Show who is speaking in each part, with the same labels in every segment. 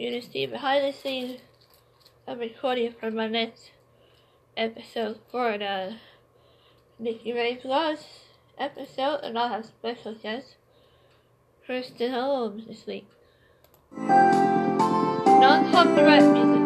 Speaker 1: You're gonna see behind the scenes of recording for my next episode for the Nikki Ray Vlogs episode, and I'll have special guest Kristin Holmes this week. Non-copyright music.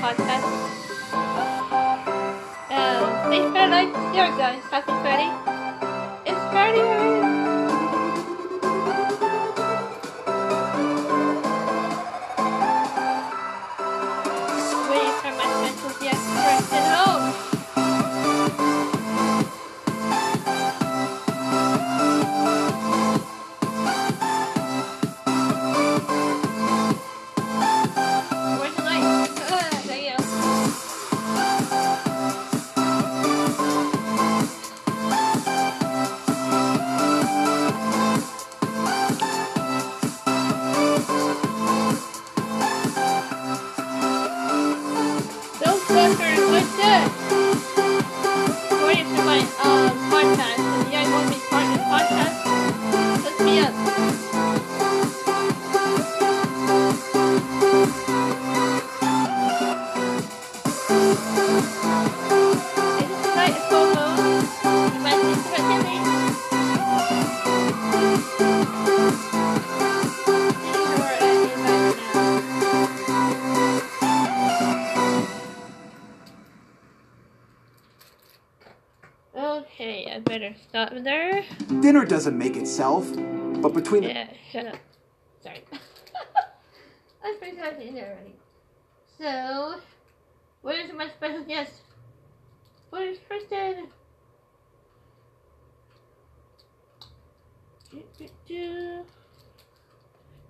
Speaker 1: Podcast. Um, thanks for like here guys. Happy Friday. It's Friday
Speaker 2: doesn't make itself, but between the
Speaker 1: Yeah, shut up. Sorry. I forgot to end it already. So, where's my special guest? Where's Kristin?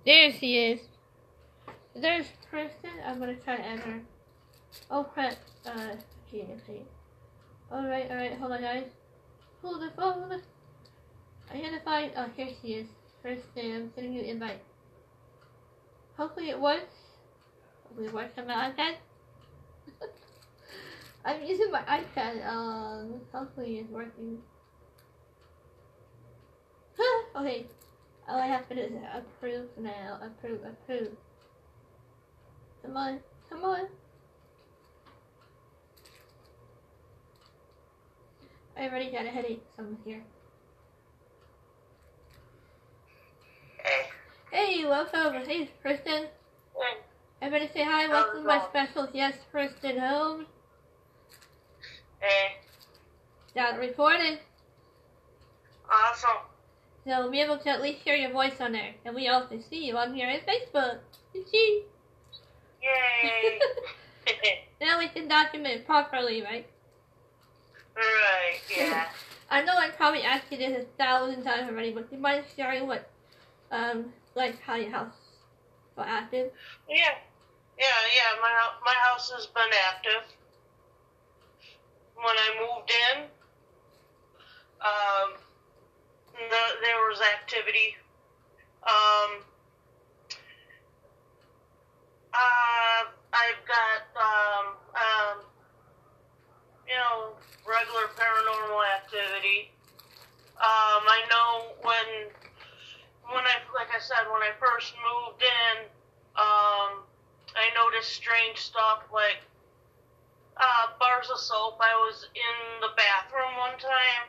Speaker 1: There she is. There's Kristin. I'm gonna try to add her. Oh crap. Uh, she didn't see. Alright, alright, hold on guys. Hold the phone. I had to find. Oh, here she is. Kristin, I'm sending you invite. Hopefully it works. Hopefully it works on my iPad. I'm using my iPad. Um, hopefully it's working. okay. All I have to do is approve now. Approve, approve. Come on, come on. I already got a headache, so I'm here.
Speaker 3: Hey.
Speaker 1: Welcome. Hey, Kristin.
Speaker 3: Hey.
Speaker 1: Everybody say hi. Welcome to my special guest, Kristin Holmes.
Speaker 3: Hey.
Speaker 1: Got recorded.
Speaker 3: Awesome.
Speaker 1: So we'll be able to at least hear your voice on there. And we also see you on here on Facebook. See?
Speaker 3: Yay.
Speaker 1: now we can document it properly, right?
Speaker 3: right, yeah.
Speaker 1: I know I probably asked you this a thousand times already, but do you mind sharing what, um, like how your house was active?
Speaker 3: Yeah, yeah, yeah. My my house has been active. When I moved in, um, the, there was activity. Um, uh, I've got um, um, you know regular paranormal activity. Um, I know when when I, like I said, when I first moved in, um, I noticed strange stuff like uh, bars of soap. I was in the bathroom one time,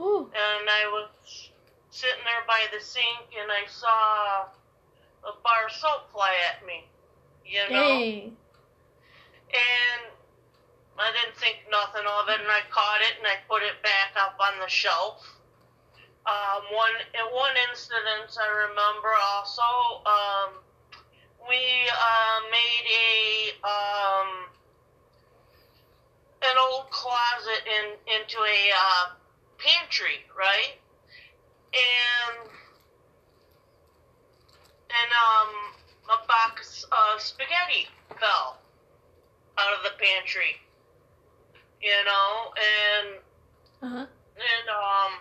Speaker 1: Ooh.
Speaker 3: and I was sitting there by the sink, and I saw a bar of soap fly at me. You know,
Speaker 1: Dang.
Speaker 3: and I didn't think nothing of it, and I caught it and I put it back up on the shelf. Um, one in one incident I remember also um, we uh, made a um, an old closet in into a uh, pantry, right? And and um, a box of spaghetti fell out of the pantry, you know, and
Speaker 1: Uh huh.
Speaker 3: and um,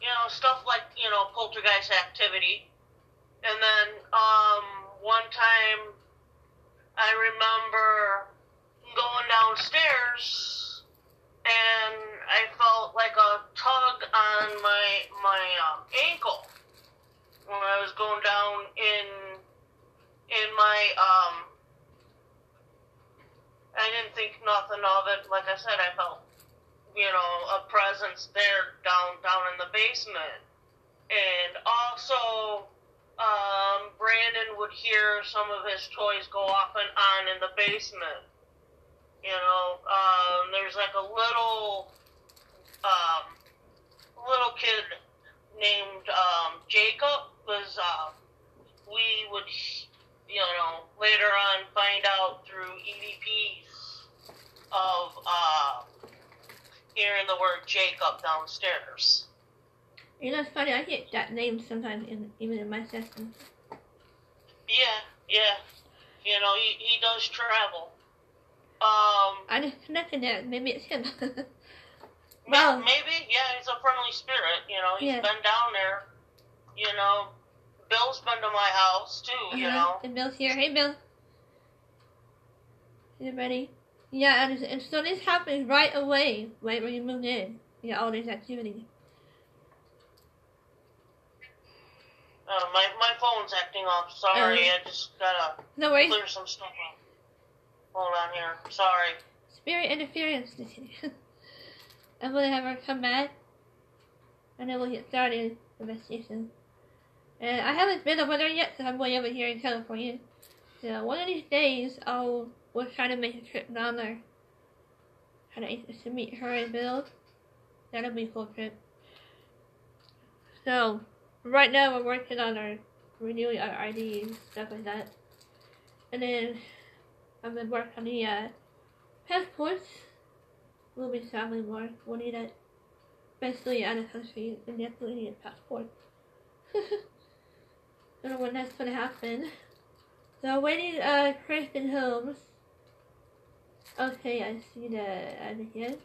Speaker 3: you know, stuff like you know poltergeist activity. And then um, one time, I remember going downstairs, and I felt like a tug on my my um, ankle when I was going down in in my um. I didn't think nothing of it. Like I said, I felt you know, a presence there down down in the basement. And also um, Brandon would hear some of his toys go off and on in the basement. You know, um, there's like a little um, little kid named um, Jacob was uh, we would you know later on find out through EVPs of uh, hearing the word Jacob downstairs.
Speaker 1: You know, it's funny. I get that name sometimes, in, even in my sessions.
Speaker 3: Yeah, yeah. You know, he, he does travel. Um,
Speaker 1: I just connected that. Maybe it's him.
Speaker 3: well, maybe, yeah, he's a friendly spirit. You know, he's
Speaker 1: Yeah.
Speaker 3: been down there. You know, Bill's been to my house too. You
Speaker 1: Uh-huh.
Speaker 3: know,
Speaker 1: And Bill's here. Hey, Bill. You ready? Yeah, and, and so this happens right away, right when you move in. Yeah, all this activity.
Speaker 3: uh, my my phone's acting off. Sorry,
Speaker 1: Uh.
Speaker 3: I just gotta
Speaker 1: No worries.
Speaker 3: clear some stuff up. Hold on here. Sorry.
Speaker 1: Spirit interference. I'm gonna have her come back, and then we'll get started investigation. And I haven't been over there yet, because I'm way over here in California. So one of these days, I'll we'll try to make a trip down there. Try to, to meet her and Bill. That'll be a cool trip. So right now we're working on our renewing our IDs and stuff like that. And then I'm gonna work on the uh, passports. We'll be traveling more. We'll need it. Especially out of country, and definitely need a passport. I don't know when that's gonna happen. So waiting uh Kristin Holmes. Okay, I see the ad again.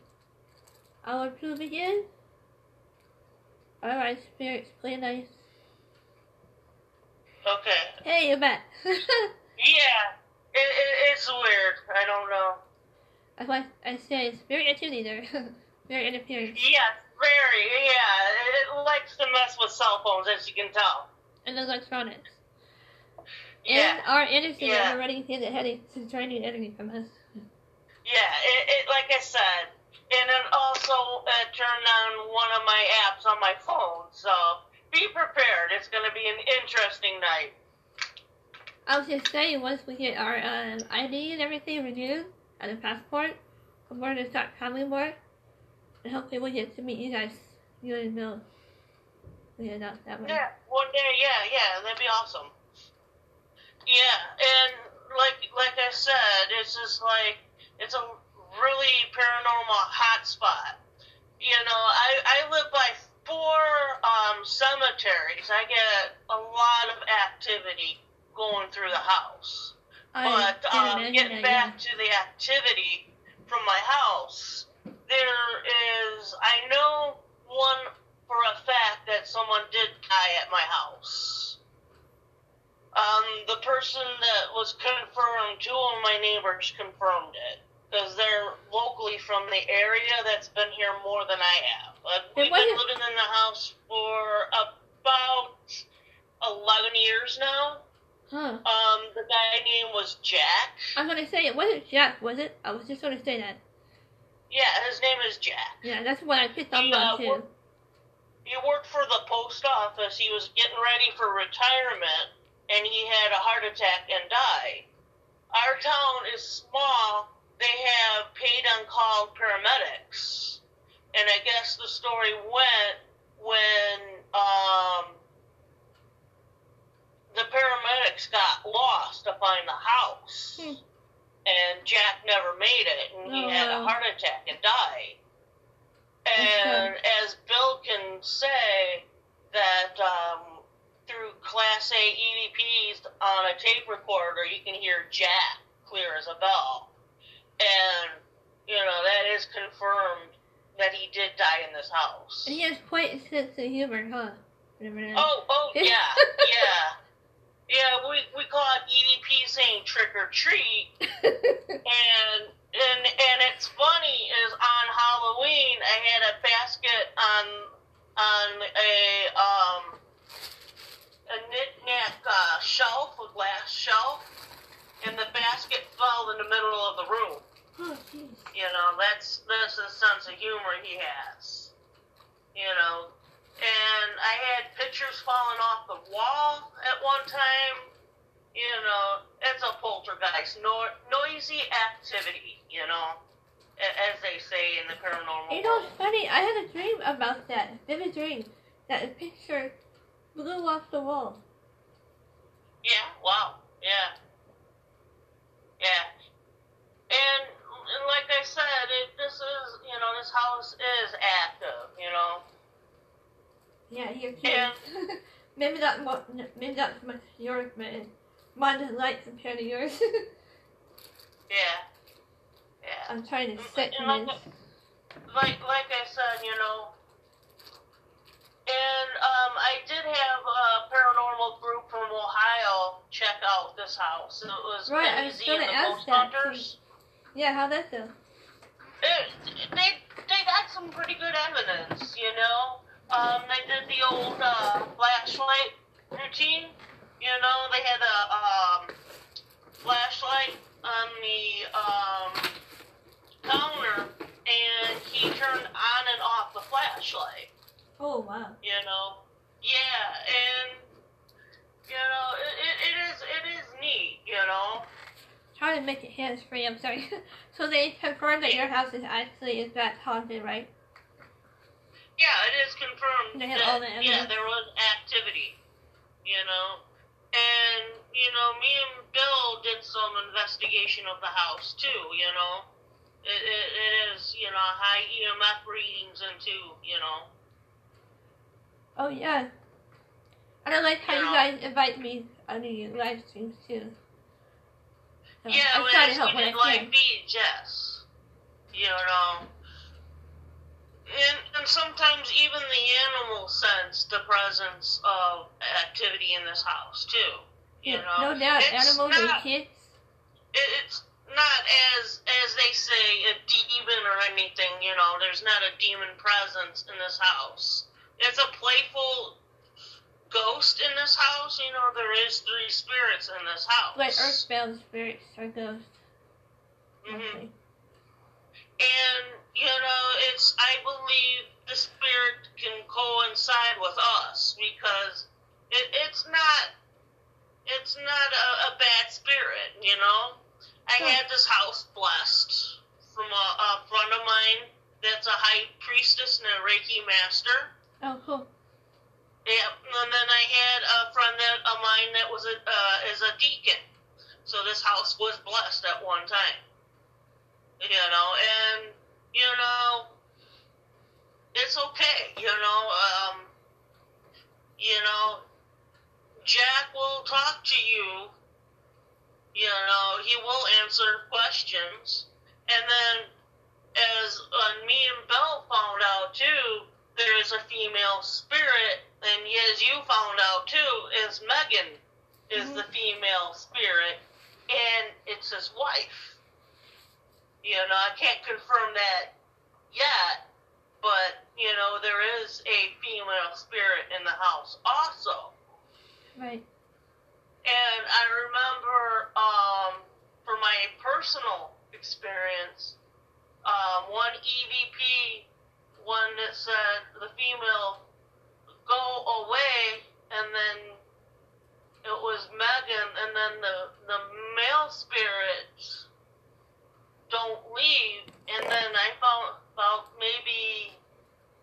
Speaker 1: I'll approve again. Alright, spirits, play nice.
Speaker 3: Okay.
Speaker 1: Hey, you're back.
Speaker 3: Yeah. It, it, it's weird. I don't know.
Speaker 1: That's why I say spirit activity there. Spirit interference.
Speaker 3: Yes, very. Yeah, it, it likes to mess with cell phones, as you can tell.
Speaker 1: And electronics.
Speaker 3: Yeah,
Speaker 1: And our energy
Speaker 3: Yeah.
Speaker 1: is already here the heading to get energy from us.
Speaker 3: Yeah. It, it like I said, and it also uh, turned on one of my apps on my phone. So be prepared. It's going to be an interesting night.
Speaker 1: I was just saying, once we get our um, ID and everything renewed, and the passport, we're going to start traveling more, and hopefully we'll get to meet you guys, you and Bill. We announce that way.
Speaker 3: Yeah, one day. Yeah, yeah. That'd be awesome. Yeah, and like like I said, it's just like it's a really paranormal hotspot. You know, I I live by four um, cemeteries. I get a lot of activity going through the house.
Speaker 1: I
Speaker 3: But um, getting back to the activity from my house, there is I know one for a fact that someone did die at my house. Um, the person that was confirmed, two of my neighbors confirmed it because they're locally from the area that's been here more than I have. Uh, we've been living in the house for about eleven years now.
Speaker 1: Huh.
Speaker 3: Um, the guy name was Jack.
Speaker 1: I was gonna say it wasn't Jack, was it? I was just gonna say that.
Speaker 3: Yeah, his name is Jack.
Speaker 1: Yeah, that's what I picked up
Speaker 3: Yeah,
Speaker 1: on too.
Speaker 3: what- He worked for the post office. He was getting ready for retirement, and he had a heart attack and died. Our town is small. They have paid on call paramedics, and I guess the story went when um, the paramedics got lost to find the house,
Speaker 1: Hmm.
Speaker 3: and Jack never made it, and he
Speaker 1: Oh,
Speaker 3: had a heart attack and died. And as Bill can say that um, through Class A EVPs on a tape recorder, you can hear Jack clear as a bell, and you know that is confirmed that he did die in this house.
Speaker 1: And he has quite a sense of humor, huh?
Speaker 3: Oh, oh yeah, yeah, yeah. We we call it EVP saying trick or treat, and and and it's funny is on Halloween I had a basket on on a um a knick-knack uh, shelf, a glass shelf, and the basket fell in the middle of the room.
Speaker 1: oh.
Speaker 3: You know, that's that's the sense of humor he has. You know, and I had pictures falling off the wall at one time. You know, it's a poltergeist, no, noisy activity. You know, as they say in the paranormal
Speaker 1: You know, it's funny. I had a dream about that. A vivid dream that a picture blew off the wall.
Speaker 3: Yeah. Wow. Yeah. Yeah. And, and like I said, it, this is you know this house is active. You know.
Speaker 1: Yeah, here too.
Speaker 3: Yeah.
Speaker 1: maybe not maybe not so much yours, but mine is light compared to yours.
Speaker 3: Yeah. Yeah.
Speaker 1: I'm trying to set
Speaker 3: like, like like I said, you know, and um, I did have a paranormal group from Ohio check out this house. It was
Speaker 1: Right, I
Speaker 3: Benny
Speaker 1: was
Speaker 3: and the
Speaker 1: ask that,
Speaker 3: Hunters.
Speaker 1: Yeah, how'd that go?
Speaker 3: It, they they got some pretty good evidence, you know. Um, they did the old uh, flashlight routine. You know, they had a um, flashlight on the um, counter, and he turned on and off the flashlight.
Speaker 1: Oh wow.
Speaker 3: You know, yeah, and you know, it, it, it is it is neat. You know,
Speaker 1: Trying to make it hands free. I'm sorry. so they confirmed that your house is actually is that haunted, right?
Speaker 3: Yeah, it is confirmed
Speaker 1: They
Speaker 3: that
Speaker 1: all the
Speaker 3: yeah, there was activity. You know, and you know, me and Bill did some investigation of the house too. You know, it, it, it is you know high EMF readings into you know.
Speaker 1: Oh yeah. And I like how you guys invite me on your live streams too. So
Speaker 3: yeah,
Speaker 1: I try to help when I
Speaker 3: did like
Speaker 1: can.
Speaker 3: feeds, yes. You know. And, and sometimes even the animals sense the presence of activity in this house too. You
Speaker 1: Yeah,
Speaker 3: know,
Speaker 1: no doubt,
Speaker 3: It's
Speaker 1: animals
Speaker 3: not-
Speaker 1: and kids.
Speaker 3: it, it's not as as they say a demon or anything. You know, there's not a demon presence in this house. It's a playful ghost in this house. You know, there is three spirits in this house.
Speaker 1: Like earthbound spirits or ghosts.
Speaker 3: Mhm. And you know, it's I believe the spirit can coincide with us because it, it's not it's not a, a bad spirit. You know, I had this house blessed from a, a friend of mine that's a high priestess and a Reiki master.
Speaker 1: Oh cool.
Speaker 3: Yeah, and then I had a friend that of mine that was a uh, is a deacon. So this house was blessed at one time. You know, and you know, it's okay. You know, um, you know, Jack will talk to you. You know, he will answer questions, and then as uh, me and Bell found out too, there is a female spirit, and as you found out too, is Megan is
Speaker 1: Mhm.
Speaker 3: the female spirit, and it's his wife. You know, I can't confirm that yet, but you know there is a female spirit in the house also.
Speaker 1: Right.
Speaker 3: And I remember um, for my personal experience, um, one EVP, one that said the female go away, and then it was Megan, and then the the male spirits don't leave, and then I found about maybe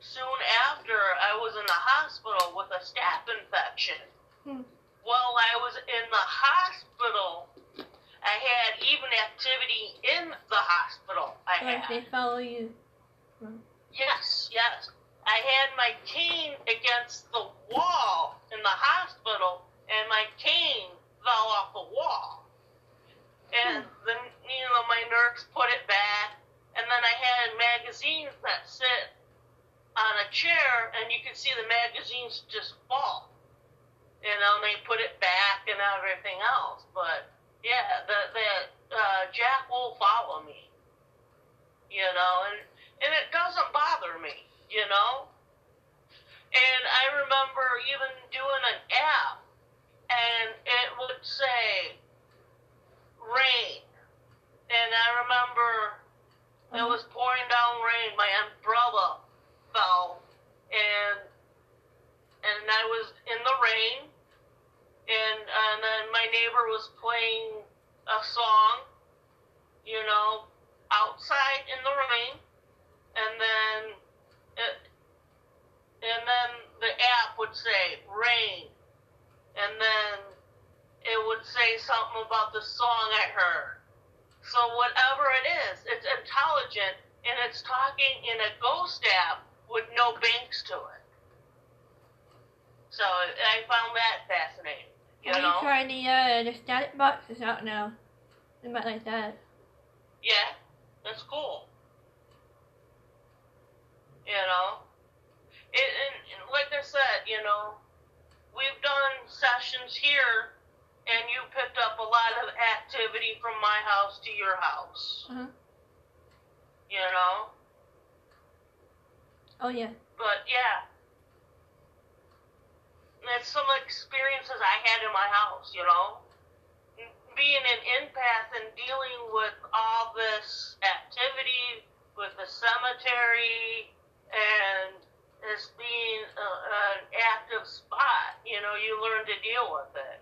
Speaker 3: soon after I was in the hospital with a staph infection.
Speaker 1: Hmm.
Speaker 3: While I was in the hospital, I had even activity in the hospital. I
Speaker 1: Like
Speaker 3: had.
Speaker 1: they follow you.
Speaker 3: Yes, yes. I had my cane against the wall in the hospital, and my cane fell off the wall. And then, you know, my nurse put it back, and then I had magazines that sit on a chair, and you can see the magazines just fall. You know, and they put it back and everything else. But yeah, the the uh, Jack will follow me. You know, and and it doesn't bother me, you know. And I remember even doing an app, and it would say rain, and I remember it uh-huh. was pouring down rain. My umbrella fell, and and I was in the rain, and and then my neighbor was playing a song, you know, outside in the rain, and then it, and then the app would say rain, and then it would say something about the song I heard. So whatever it is, it's intelligent and it's talking in a ghost app with no banks to it. So I found that fascinating. You
Speaker 1: Are
Speaker 3: know?
Speaker 1: you trying the uh the static boxes out now? They might like that.
Speaker 3: Yeah, that's cool. You know, it, and, and like I said, you know, we've done sessions here, and you picked up a lot of activity from my house to your house.
Speaker 1: Uh-huh.
Speaker 3: You know,
Speaker 1: Oh yeah.
Speaker 3: but yeah, it's some experiences I had in my house. You know, being an empath and dealing with all this activity with the cemetery and this being a, an active spot, you know, you learn to deal with it.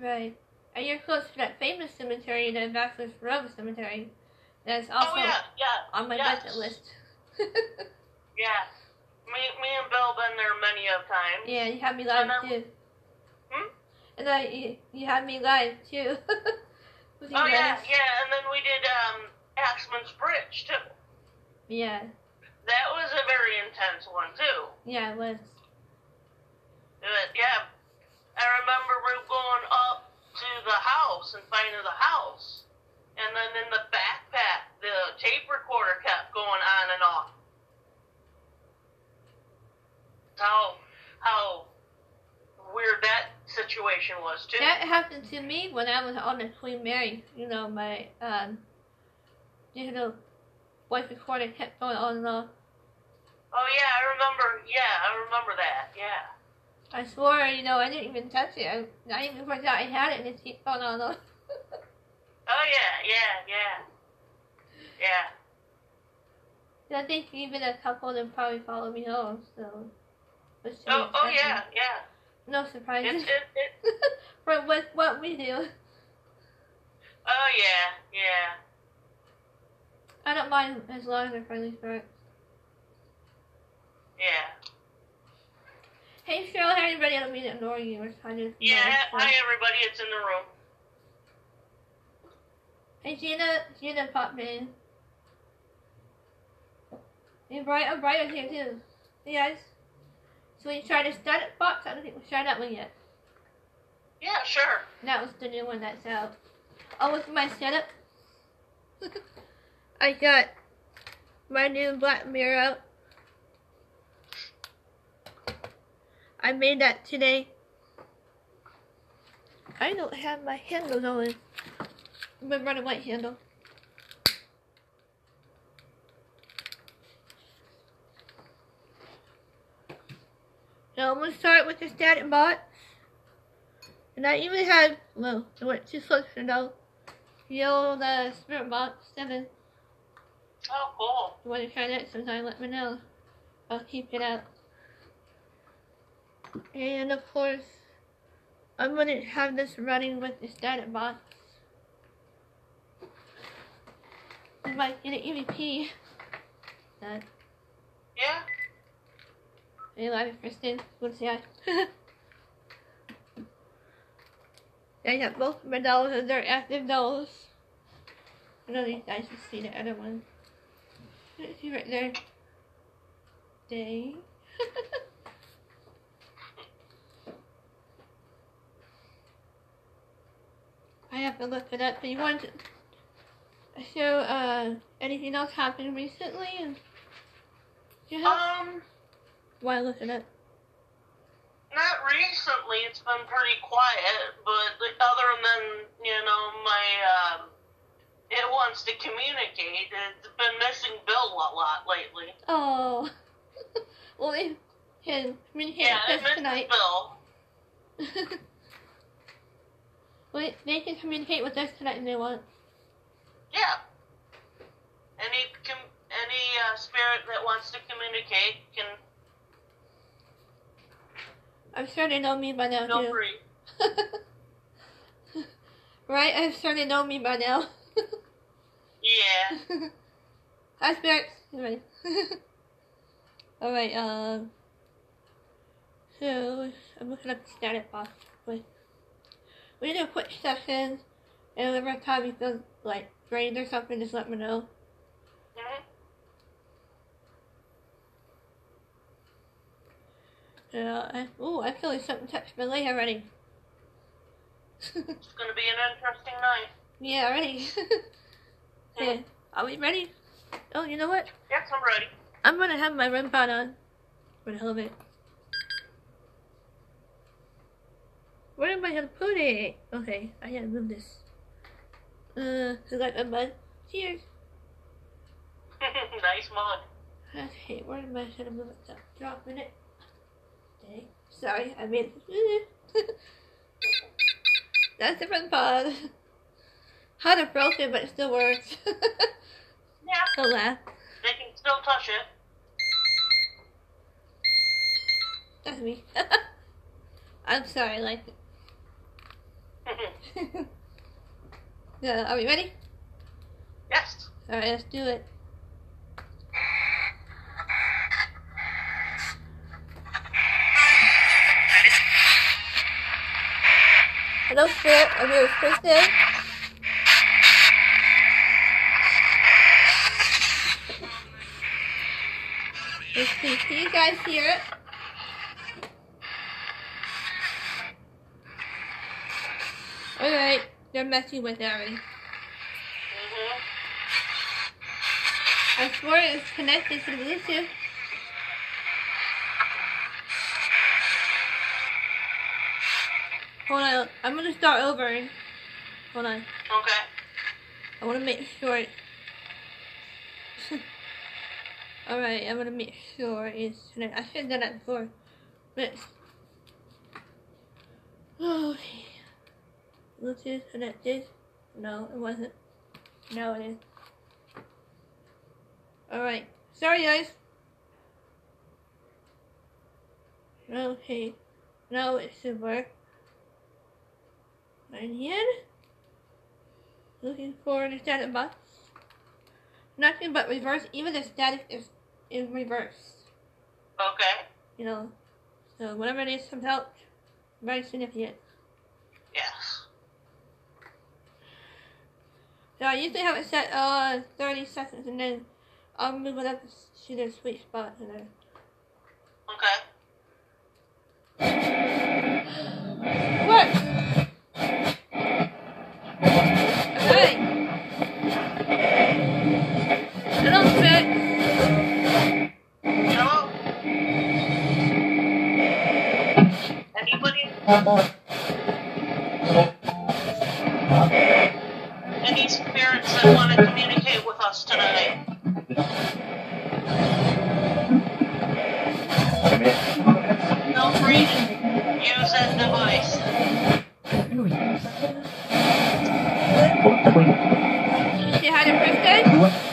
Speaker 1: Right. And you're close to that famous cemetery, the Bachelor's Grove Cemetery. That's also
Speaker 3: oh yeah, yeah,
Speaker 1: on my
Speaker 3: yes.
Speaker 1: bucket list.
Speaker 3: yeah. Me, me and Bill been there many of times.
Speaker 1: yeah, you had me live
Speaker 3: And
Speaker 1: too.
Speaker 3: Hmm?
Speaker 1: And then you, you had me live too.
Speaker 3: Oh yeah,
Speaker 1: guys.
Speaker 3: yeah, and then we did um Axman's Bridge too.
Speaker 1: Yeah.
Speaker 3: That was a very intense one too.
Speaker 1: Yeah, it was.
Speaker 3: But yeah, I remember we were going up to the house and finding the house, and then in the backpack, the tape recorder kept going on and off. How how weird that situation was too.
Speaker 1: That happened to me when I was on the Queen Mary. You know, my um, digital voice recorder kept going on and off.
Speaker 3: Oh yeah, I remember. Yeah, I remember that. Yeah.
Speaker 1: I swore, you know, I didn't even touch it. I, not even forgot I had it and it kept going on.
Speaker 3: Oh yeah, yeah, yeah, yeah.
Speaker 1: I think even a couple of them probably followed me home, so.
Speaker 3: Oh, oh
Speaker 1: nothing-
Speaker 3: yeah, yeah.
Speaker 1: No surprises.
Speaker 3: It's it, it.
Speaker 1: For what, what we do.
Speaker 3: Oh yeah, yeah.
Speaker 1: I don't mind as long as they're friendly spirits.
Speaker 3: Yeah.
Speaker 1: Hey Cheryl, hey everybody, I don't mean to ignore you. Kind of.
Speaker 3: Yeah, hi everybody, it's in the room.
Speaker 1: Hey Gina, Gina popped in. Hey Brian, oh Brian's here too. Hey guys. So we tried a static box. I don't think we tried that one yet.
Speaker 3: Yeah, sure.
Speaker 1: That was the new one that's out. Oh, with my setup. I got my new black mirror out. I made that today. I don't have my handles on. I'm gonna run a white handle. So I'm gonna start with the static box. And I even had, well, I went too close to know. Yo, the Spirit Box 7.
Speaker 3: Oh, cool.
Speaker 1: You want to try that sometime, let me know. I'll keep it out. And of course, I'm going to have this running with the static box. I might get an EVP. That.
Speaker 3: Yeah.
Speaker 1: Hey, live Kristin. Good to see you. I got both of my dolls and they're active dolls. I know these guys can see the other one. Let's see right there. Day. I have to look it up. Do you want to show uh, anything else happened recently? And you have
Speaker 3: Um,
Speaker 1: why look it up?
Speaker 3: not recently. It's been pretty quiet, but the- other than you know my um, it wants to communicate. It's been missing Bill a lot lately.
Speaker 1: Oh. well, they can communicate
Speaker 3: Yeah, it
Speaker 1: tonight.
Speaker 3: Bill.
Speaker 1: well, they can communicate with us tonight if they want.
Speaker 3: Yeah. Any com- any uh, spirit that wants to communicate can
Speaker 1: I'm sure they know me by now,
Speaker 3: feel
Speaker 1: too.
Speaker 3: free.
Speaker 1: right? I'm sure they know me by now.
Speaker 3: Yeah.
Speaker 1: Hi, spirits. Alright. Alright, um. So, I'm looking up the static box. We do a quick session, and time you feel like drained or something, just let me know. Yeah, I, ooh, I feel like something touched my leg already.
Speaker 3: It's gonna be an interesting night.
Speaker 1: yeah, ready. Hmm. yeah. are we ready? Oh, you know what?
Speaker 3: Yes, I'm ready.
Speaker 1: I'm gonna have my REM pod on for the hell of it. Where am I gonna put it? Okay, I gotta move this. Uh, is that a bud? Cheers.
Speaker 3: nice mug.
Speaker 1: Okay, where am I gonna move it? Stop dropping it. Okay, sorry, I made That's the REM pod. Had it broken, but it still works.
Speaker 3: Yeah.
Speaker 1: Don't laugh.
Speaker 3: They can still touch it.
Speaker 1: That's me. I'm sorry, like. yeah, are we ready?
Speaker 3: yes.
Speaker 1: Alright, let's do it. Hello, Spirit. I'm here with Kristin. Let's see. Can you guys hear it? Alright, they're messing with Ari.
Speaker 3: Mhm.
Speaker 1: I swear it's connected to the Bluetooth. Hold on, I'm gonna start over. Hold on,
Speaker 3: Okay.
Speaker 1: I wanna make sure. Alright, I'm gonna make sure it's connected. I should have done that before. But. Okay. Bluetooth connected. No, it wasn't. Now it is. Alright. Sorry, guys. Okay. Now it should work. And here. Looking for the static box. Nothing but reverse. Even the static is in reverse.
Speaker 3: Okay.
Speaker 1: You know. So whatever it is comes out. Very significant.
Speaker 3: Yes.
Speaker 1: So I usually have it set uh 30 seconds and then I'll move it up to the sweet spot and then
Speaker 3: Okay.
Speaker 1: What? Alright. Hello, Fred.
Speaker 3: Hello. Anybody? That want to communicate with us tonight? Feel free to use that device.
Speaker 1: Say hi to Kristin.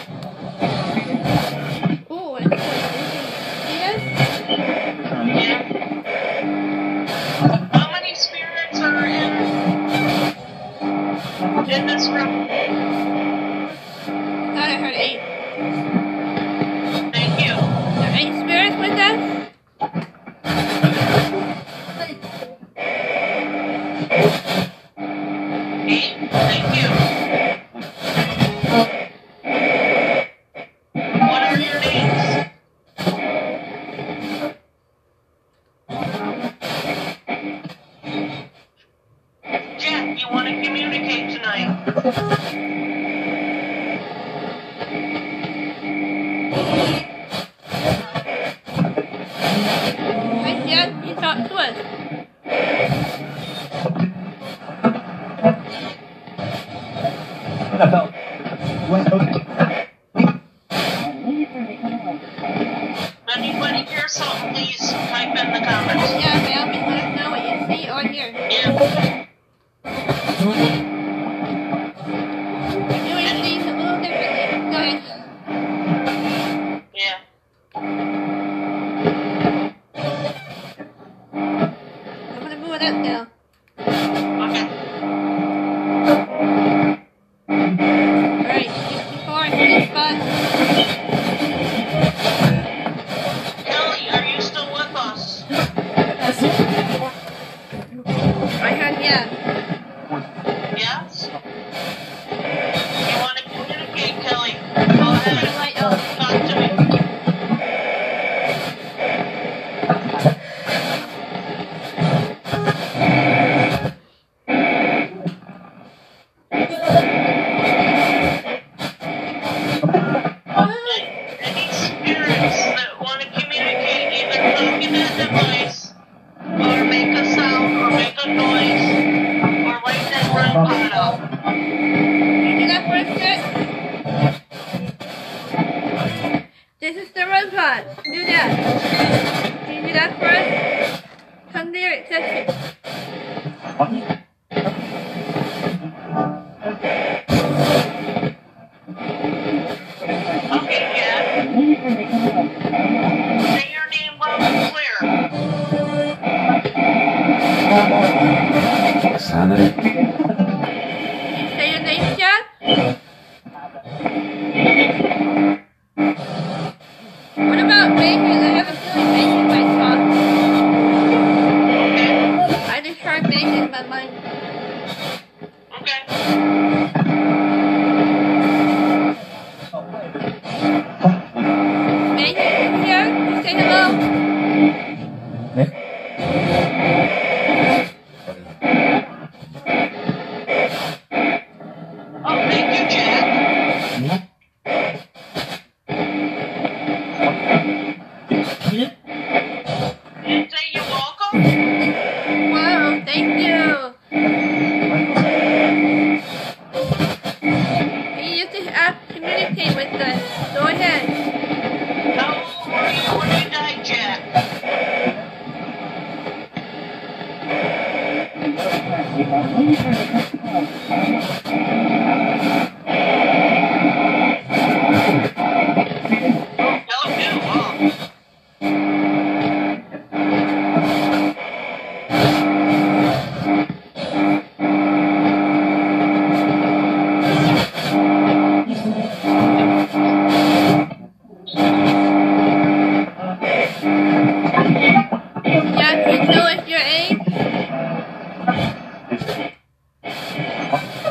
Speaker 1: Are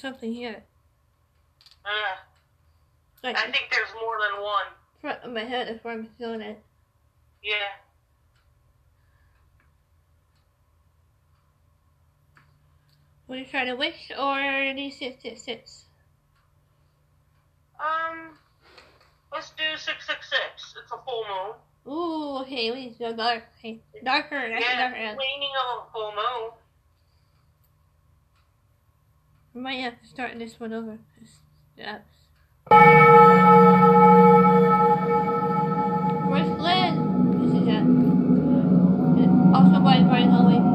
Speaker 1: there's something here.
Speaker 3: Uh,
Speaker 1: Like
Speaker 3: I think there's more than one.
Speaker 1: front of my head is where I'm feeling it.
Speaker 3: Yeah.
Speaker 1: Will you try to wish or D666?
Speaker 3: Um, let's do 666. It's a full moon.
Speaker 1: Ooh, okay, we need to go dark. Okay, darker, a
Speaker 3: yeah,
Speaker 1: darker
Speaker 3: waning of a full moon.
Speaker 1: I might have to start this one over. the. Where's Glenn? This is it. Also by Brian Holloway.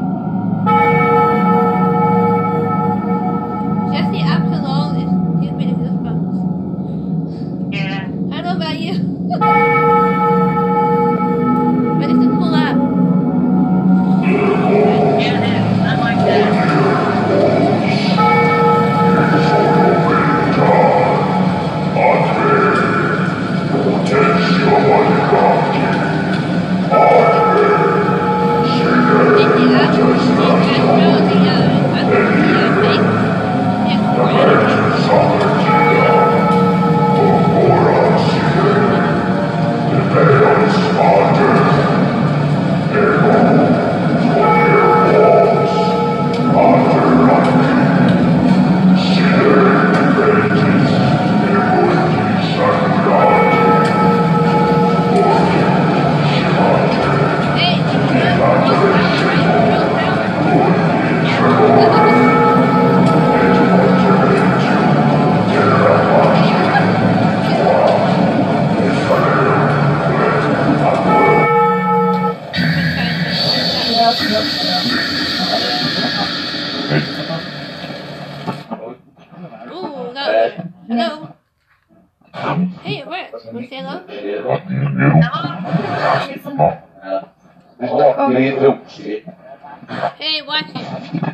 Speaker 1: Hey, watch it.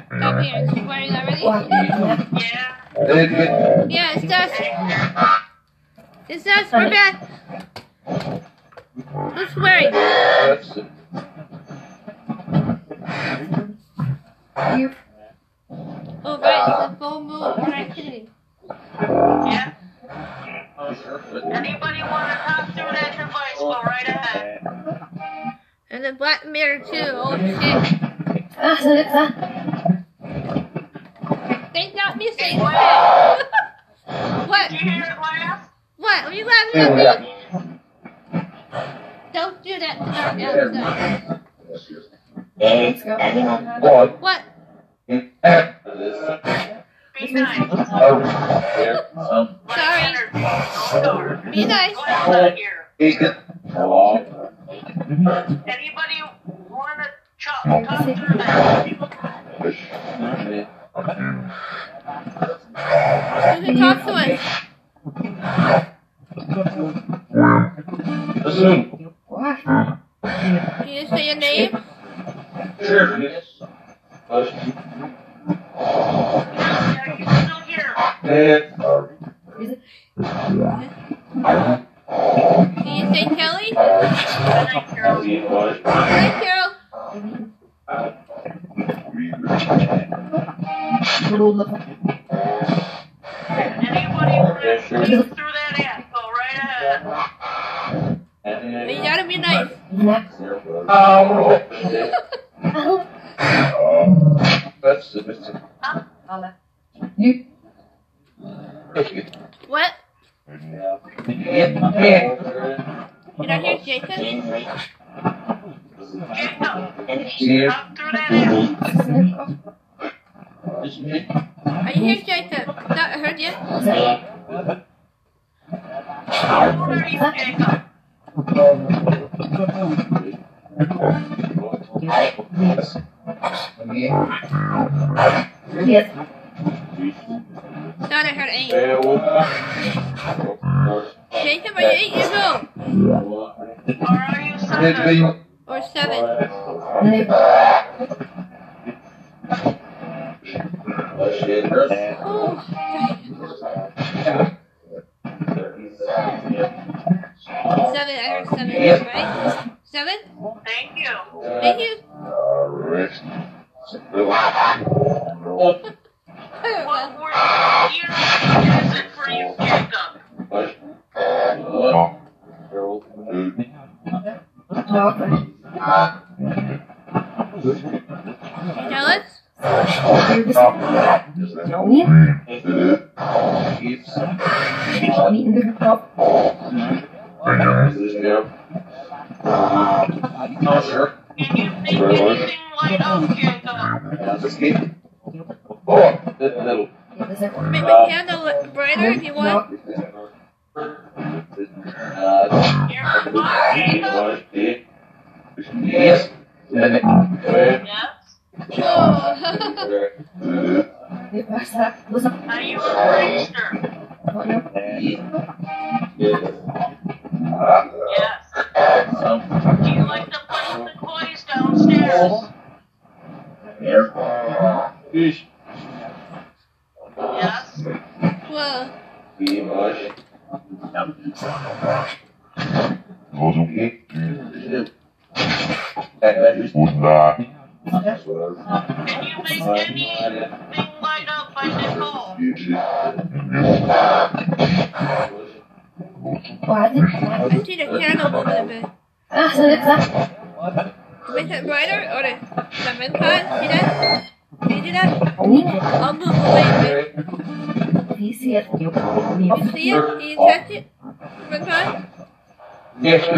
Speaker 1: Come here. It's swearing already?
Speaker 3: Yeah.
Speaker 1: Yeah, it's us. It's us. We're back. Who's swearing? Oh, right. It's a full moon or activity.
Speaker 3: Yeah. Anybody want to talk through that device, go right ahead.
Speaker 1: And the black mirror, too. Oh, oh shit. They got me saying that. what?
Speaker 3: Did you hear it laugh?
Speaker 1: What? Are you laughing at me? Don't do that to dark outside. What?
Speaker 3: Be nice.
Speaker 1: Sorry.
Speaker 3: Energy, no.
Speaker 1: Be nice.
Speaker 3: Glenn's not here. Anybody want to talk, talk through that?
Speaker 1: You can talk to us. Can you say your name?
Speaker 3: Yeah, you still here?
Speaker 1: Can you say Kelly?
Speaker 3: Good night, Carol.
Speaker 1: Hi, Carol.
Speaker 3: Anybody want to speak through that app, right ahead.
Speaker 1: But gotta be nice. What? Did I hear Jacob?
Speaker 3: That app.
Speaker 1: Are you here, Jacob? No, I heard you.
Speaker 3: How old are you?
Speaker 1: Thought I heard eight. Jacob, are you eight years old?
Speaker 3: Or are you seven?
Speaker 1: Or seven? Oh, Seven. I heard seven. Right? Seven.
Speaker 3: Thank you.
Speaker 1: Thank you.
Speaker 3: What were year is it for you, Jacob? Jacob?
Speaker 1: Make the candle brighter if you want.
Speaker 3: You? a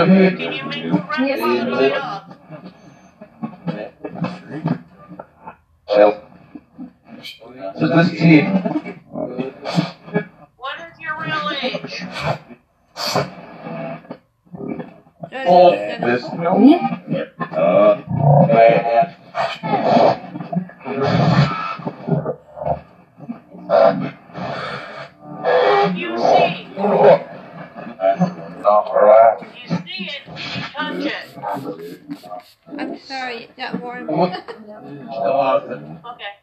Speaker 3: Rest light up? What
Speaker 1: sorry, it got warm.
Speaker 3: Okay.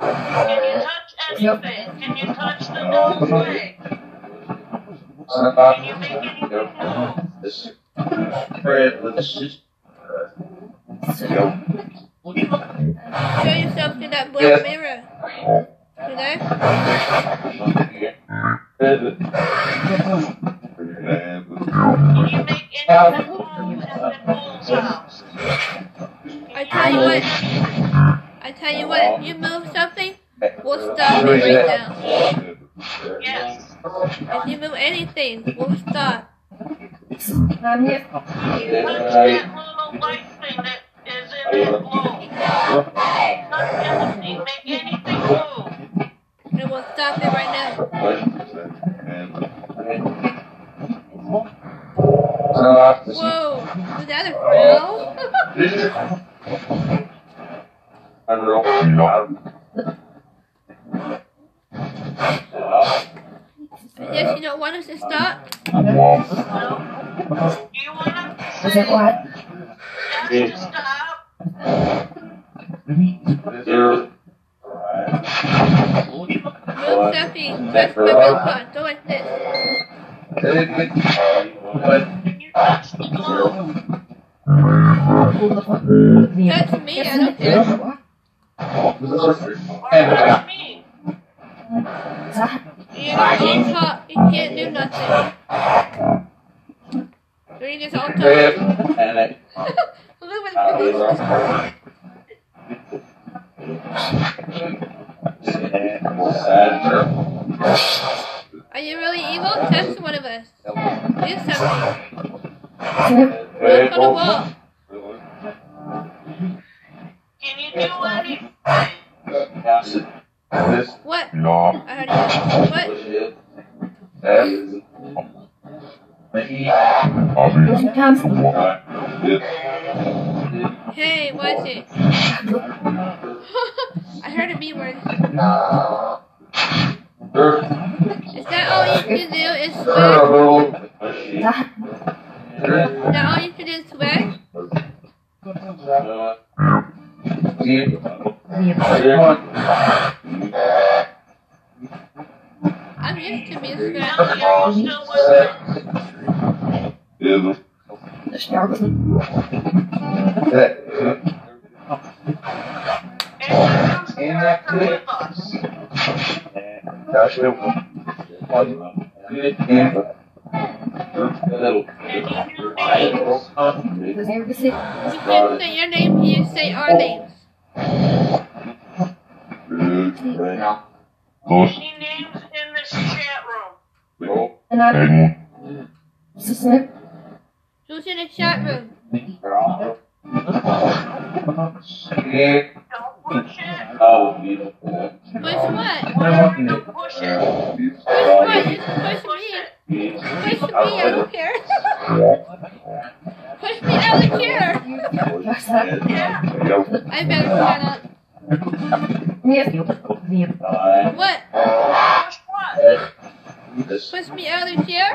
Speaker 3: Can you touch anything? Can you touch the nose leg? Can you make anything move?
Speaker 1: Show yourself to that black mirror. See there?
Speaker 3: Can you make anything move at Nicole's house?
Speaker 1: I tell you what. I tell you what, you move something, we'll stop it right now.
Speaker 3: Yes.
Speaker 1: If you move anything, we'll stop.
Speaker 3: I'm here. What's that little light thing that is in that globe. Make anything move.
Speaker 1: And we'll stop it right now. Whoa! Was that a growl? can't do nothing. So you just all talk. Look at Are you really evil? Test one of us. Do something. Look on the wall. Hey, what's it? I heard a B word. Is that all you can do is swear? Is that all you can do is swear? I'm used to being swear.
Speaker 3: Ellie, are you still with me? And he comes back with us. And he knew names.
Speaker 1: You can't say your name, you say our names.
Speaker 3: He names in this chat room.
Speaker 1: Who's
Speaker 3: Push
Speaker 1: what?
Speaker 3: Whatever, don't push it.
Speaker 1: Push what? You can push
Speaker 3: Push
Speaker 1: me. Push me, I don't care. push me out of the chair.
Speaker 3: Yeah.
Speaker 1: I better shut up. What?
Speaker 3: Push what?
Speaker 1: Push me out of the chair?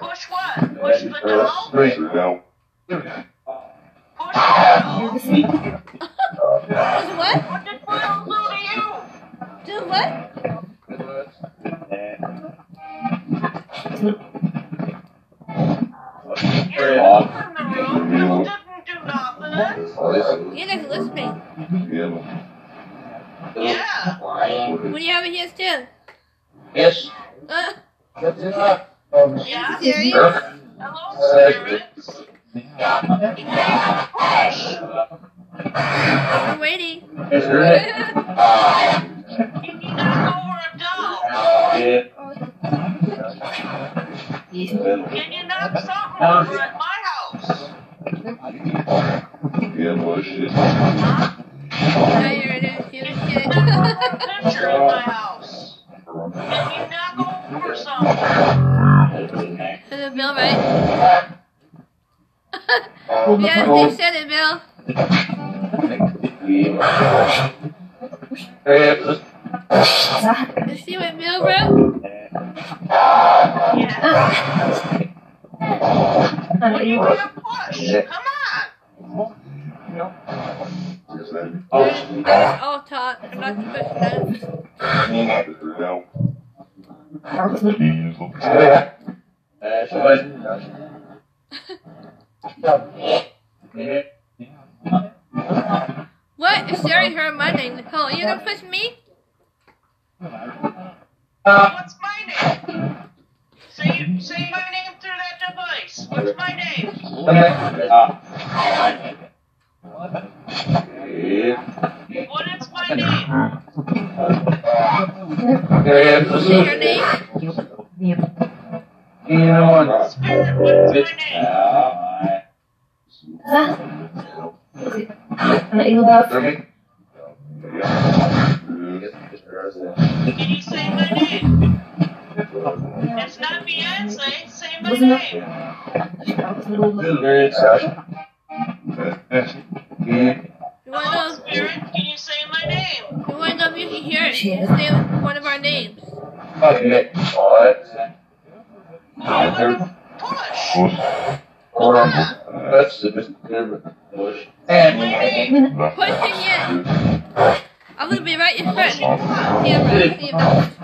Speaker 3: Push what? Push the doll?
Speaker 1: That's all talk. I'm not supposed to. What? If Sherry heard my name, Nicole, you gonna push me?
Speaker 3: What's my name? Say, say my name through that device. What's my name? What is my name?
Speaker 1: Say your name?
Speaker 3: Spirit, what is my name? Can you say my name? It's not Beyonce. Say my name.
Speaker 1: You wanna
Speaker 3: Hello. Can you say my name?
Speaker 1: You wanna know if you can hear it? You can say one of our names.
Speaker 3: You want to push? Say my name.
Speaker 1: Push him yet? I'm gonna be right in front. Yeah, right. See about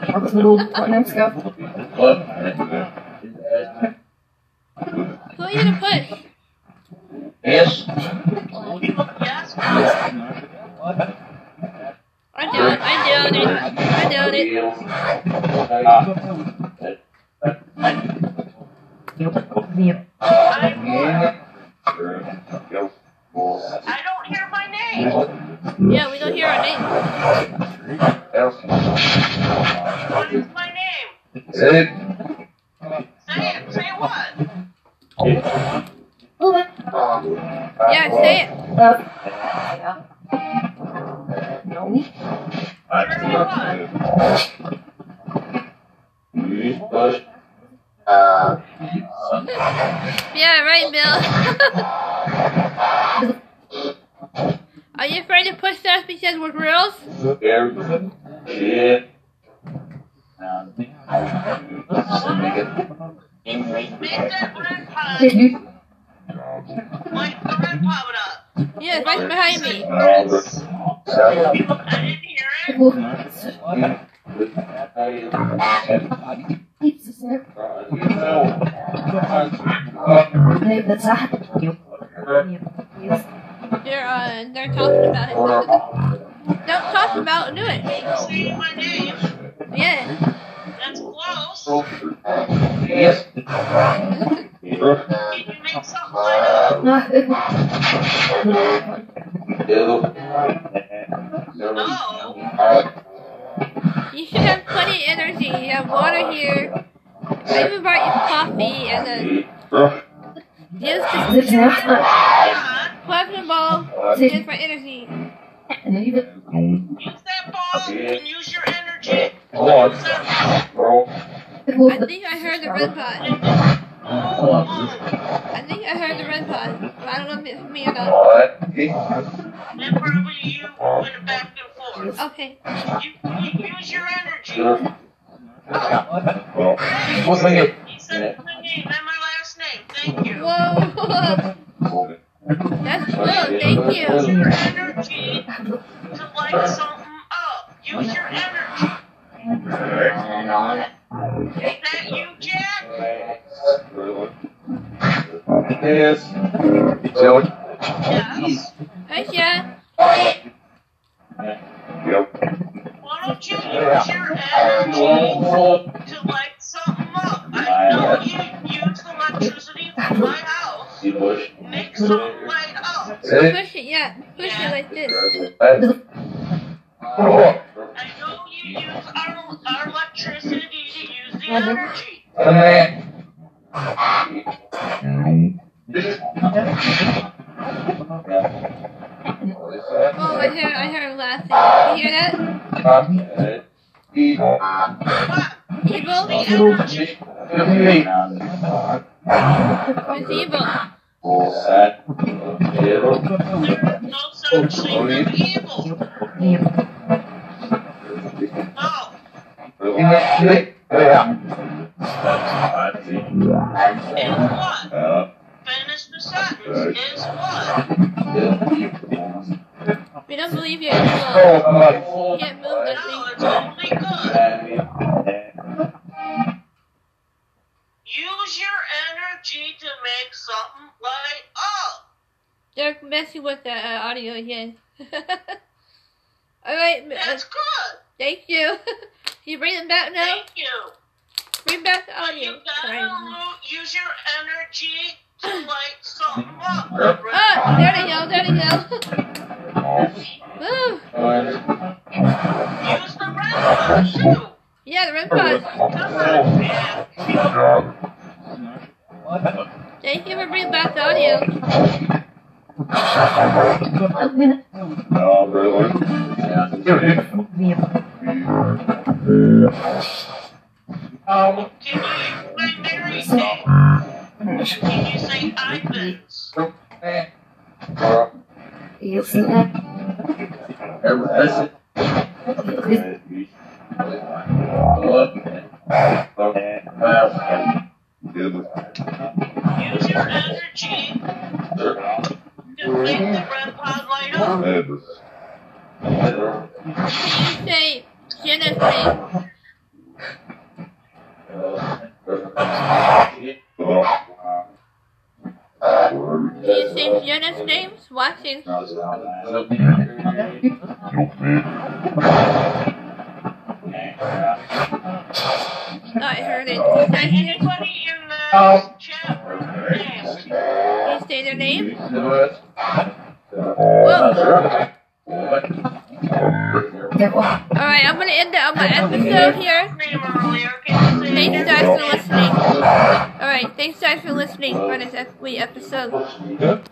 Speaker 1: Who are you gonna push?
Speaker 4: Yes.
Speaker 3: Yes.
Speaker 1: I doubt it. I doubt it. I doubt it.
Speaker 3: I would. I don't hear my name.
Speaker 1: Yeah, we don't hear our name.
Speaker 3: What is my name? Say it. Say what?
Speaker 1: Yeah, say it.
Speaker 3: Say what?
Speaker 1: Yeah, right, Bill. Are you afraid to push us because we're girls? They're uh, they're talking about it. Don't talk about it. Do it.
Speaker 3: Say my name.
Speaker 1: Yeah.
Speaker 3: That's close.
Speaker 4: Yes.
Speaker 3: Can you make something light? No.
Speaker 1: You should have plenty of energy. You have water here. I even brought you coffee and then use the
Speaker 5: Zip snap.
Speaker 3: God,
Speaker 1: ball to use my energy.
Speaker 3: use that ball and use your energy.
Speaker 4: Come on.
Speaker 3: Use that
Speaker 1: I think I heard the red pod. I think I heard the red pod. But I don't know if it's me or not.
Speaker 3: And probably you went back and forth.
Speaker 1: Okay.
Speaker 3: You, you use your energy. Oh.
Speaker 4: What's my name?
Speaker 3: He said my name and my last name. Thank you.
Speaker 1: Whoa. That's cool. Thank
Speaker 3: Use your energy to light something up. Use your energy. Is that you, Jack?
Speaker 4: Yes. Joey.
Speaker 3: Is what? Finish the sentence. Is what?
Speaker 1: We don't believe you're evil. You can't move
Speaker 3: No,
Speaker 1: nothing.
Speaker 3: it's only good. Use your energy to make something light up.
Speaker 1: They're messing with the uh, audio again. Alright, uh,
Speaker 3: That's good.
Speaker 1: thank you. you bring them back now?
Speaker 3: Thank you.
Speaker 1: Bring back the
Speaker 3: But you gotta use your energy to light something mm-hmm. up.
Speaker 1: Oh, there they go, there they go. Woo.
Speaker 3: Use the red one too.
Speaker 1: Yeah, the red pod.
Speaker 3: Come on, man.
Speaker 1: Thank you for bringing back the audio.
Speaker 3: Can you Mary's name? Can you say Ivans? Use your energy to make the red pod light up.
Speaker 1: Can you say name? Can you say Jenna's name's watching? I heard it. Can you say-
Speaker 3: Anybody in the chat room
Speaker 1: can you say their name? Whoa. Alright, I'm gonna end the, my episode here.
Speaker 3: Name earlier. Can you say
Speaker 1: Thanks
Speaker 3: it?
Speaker 1: guys for listening. Alright, thanks guys for listening for this ep- episode.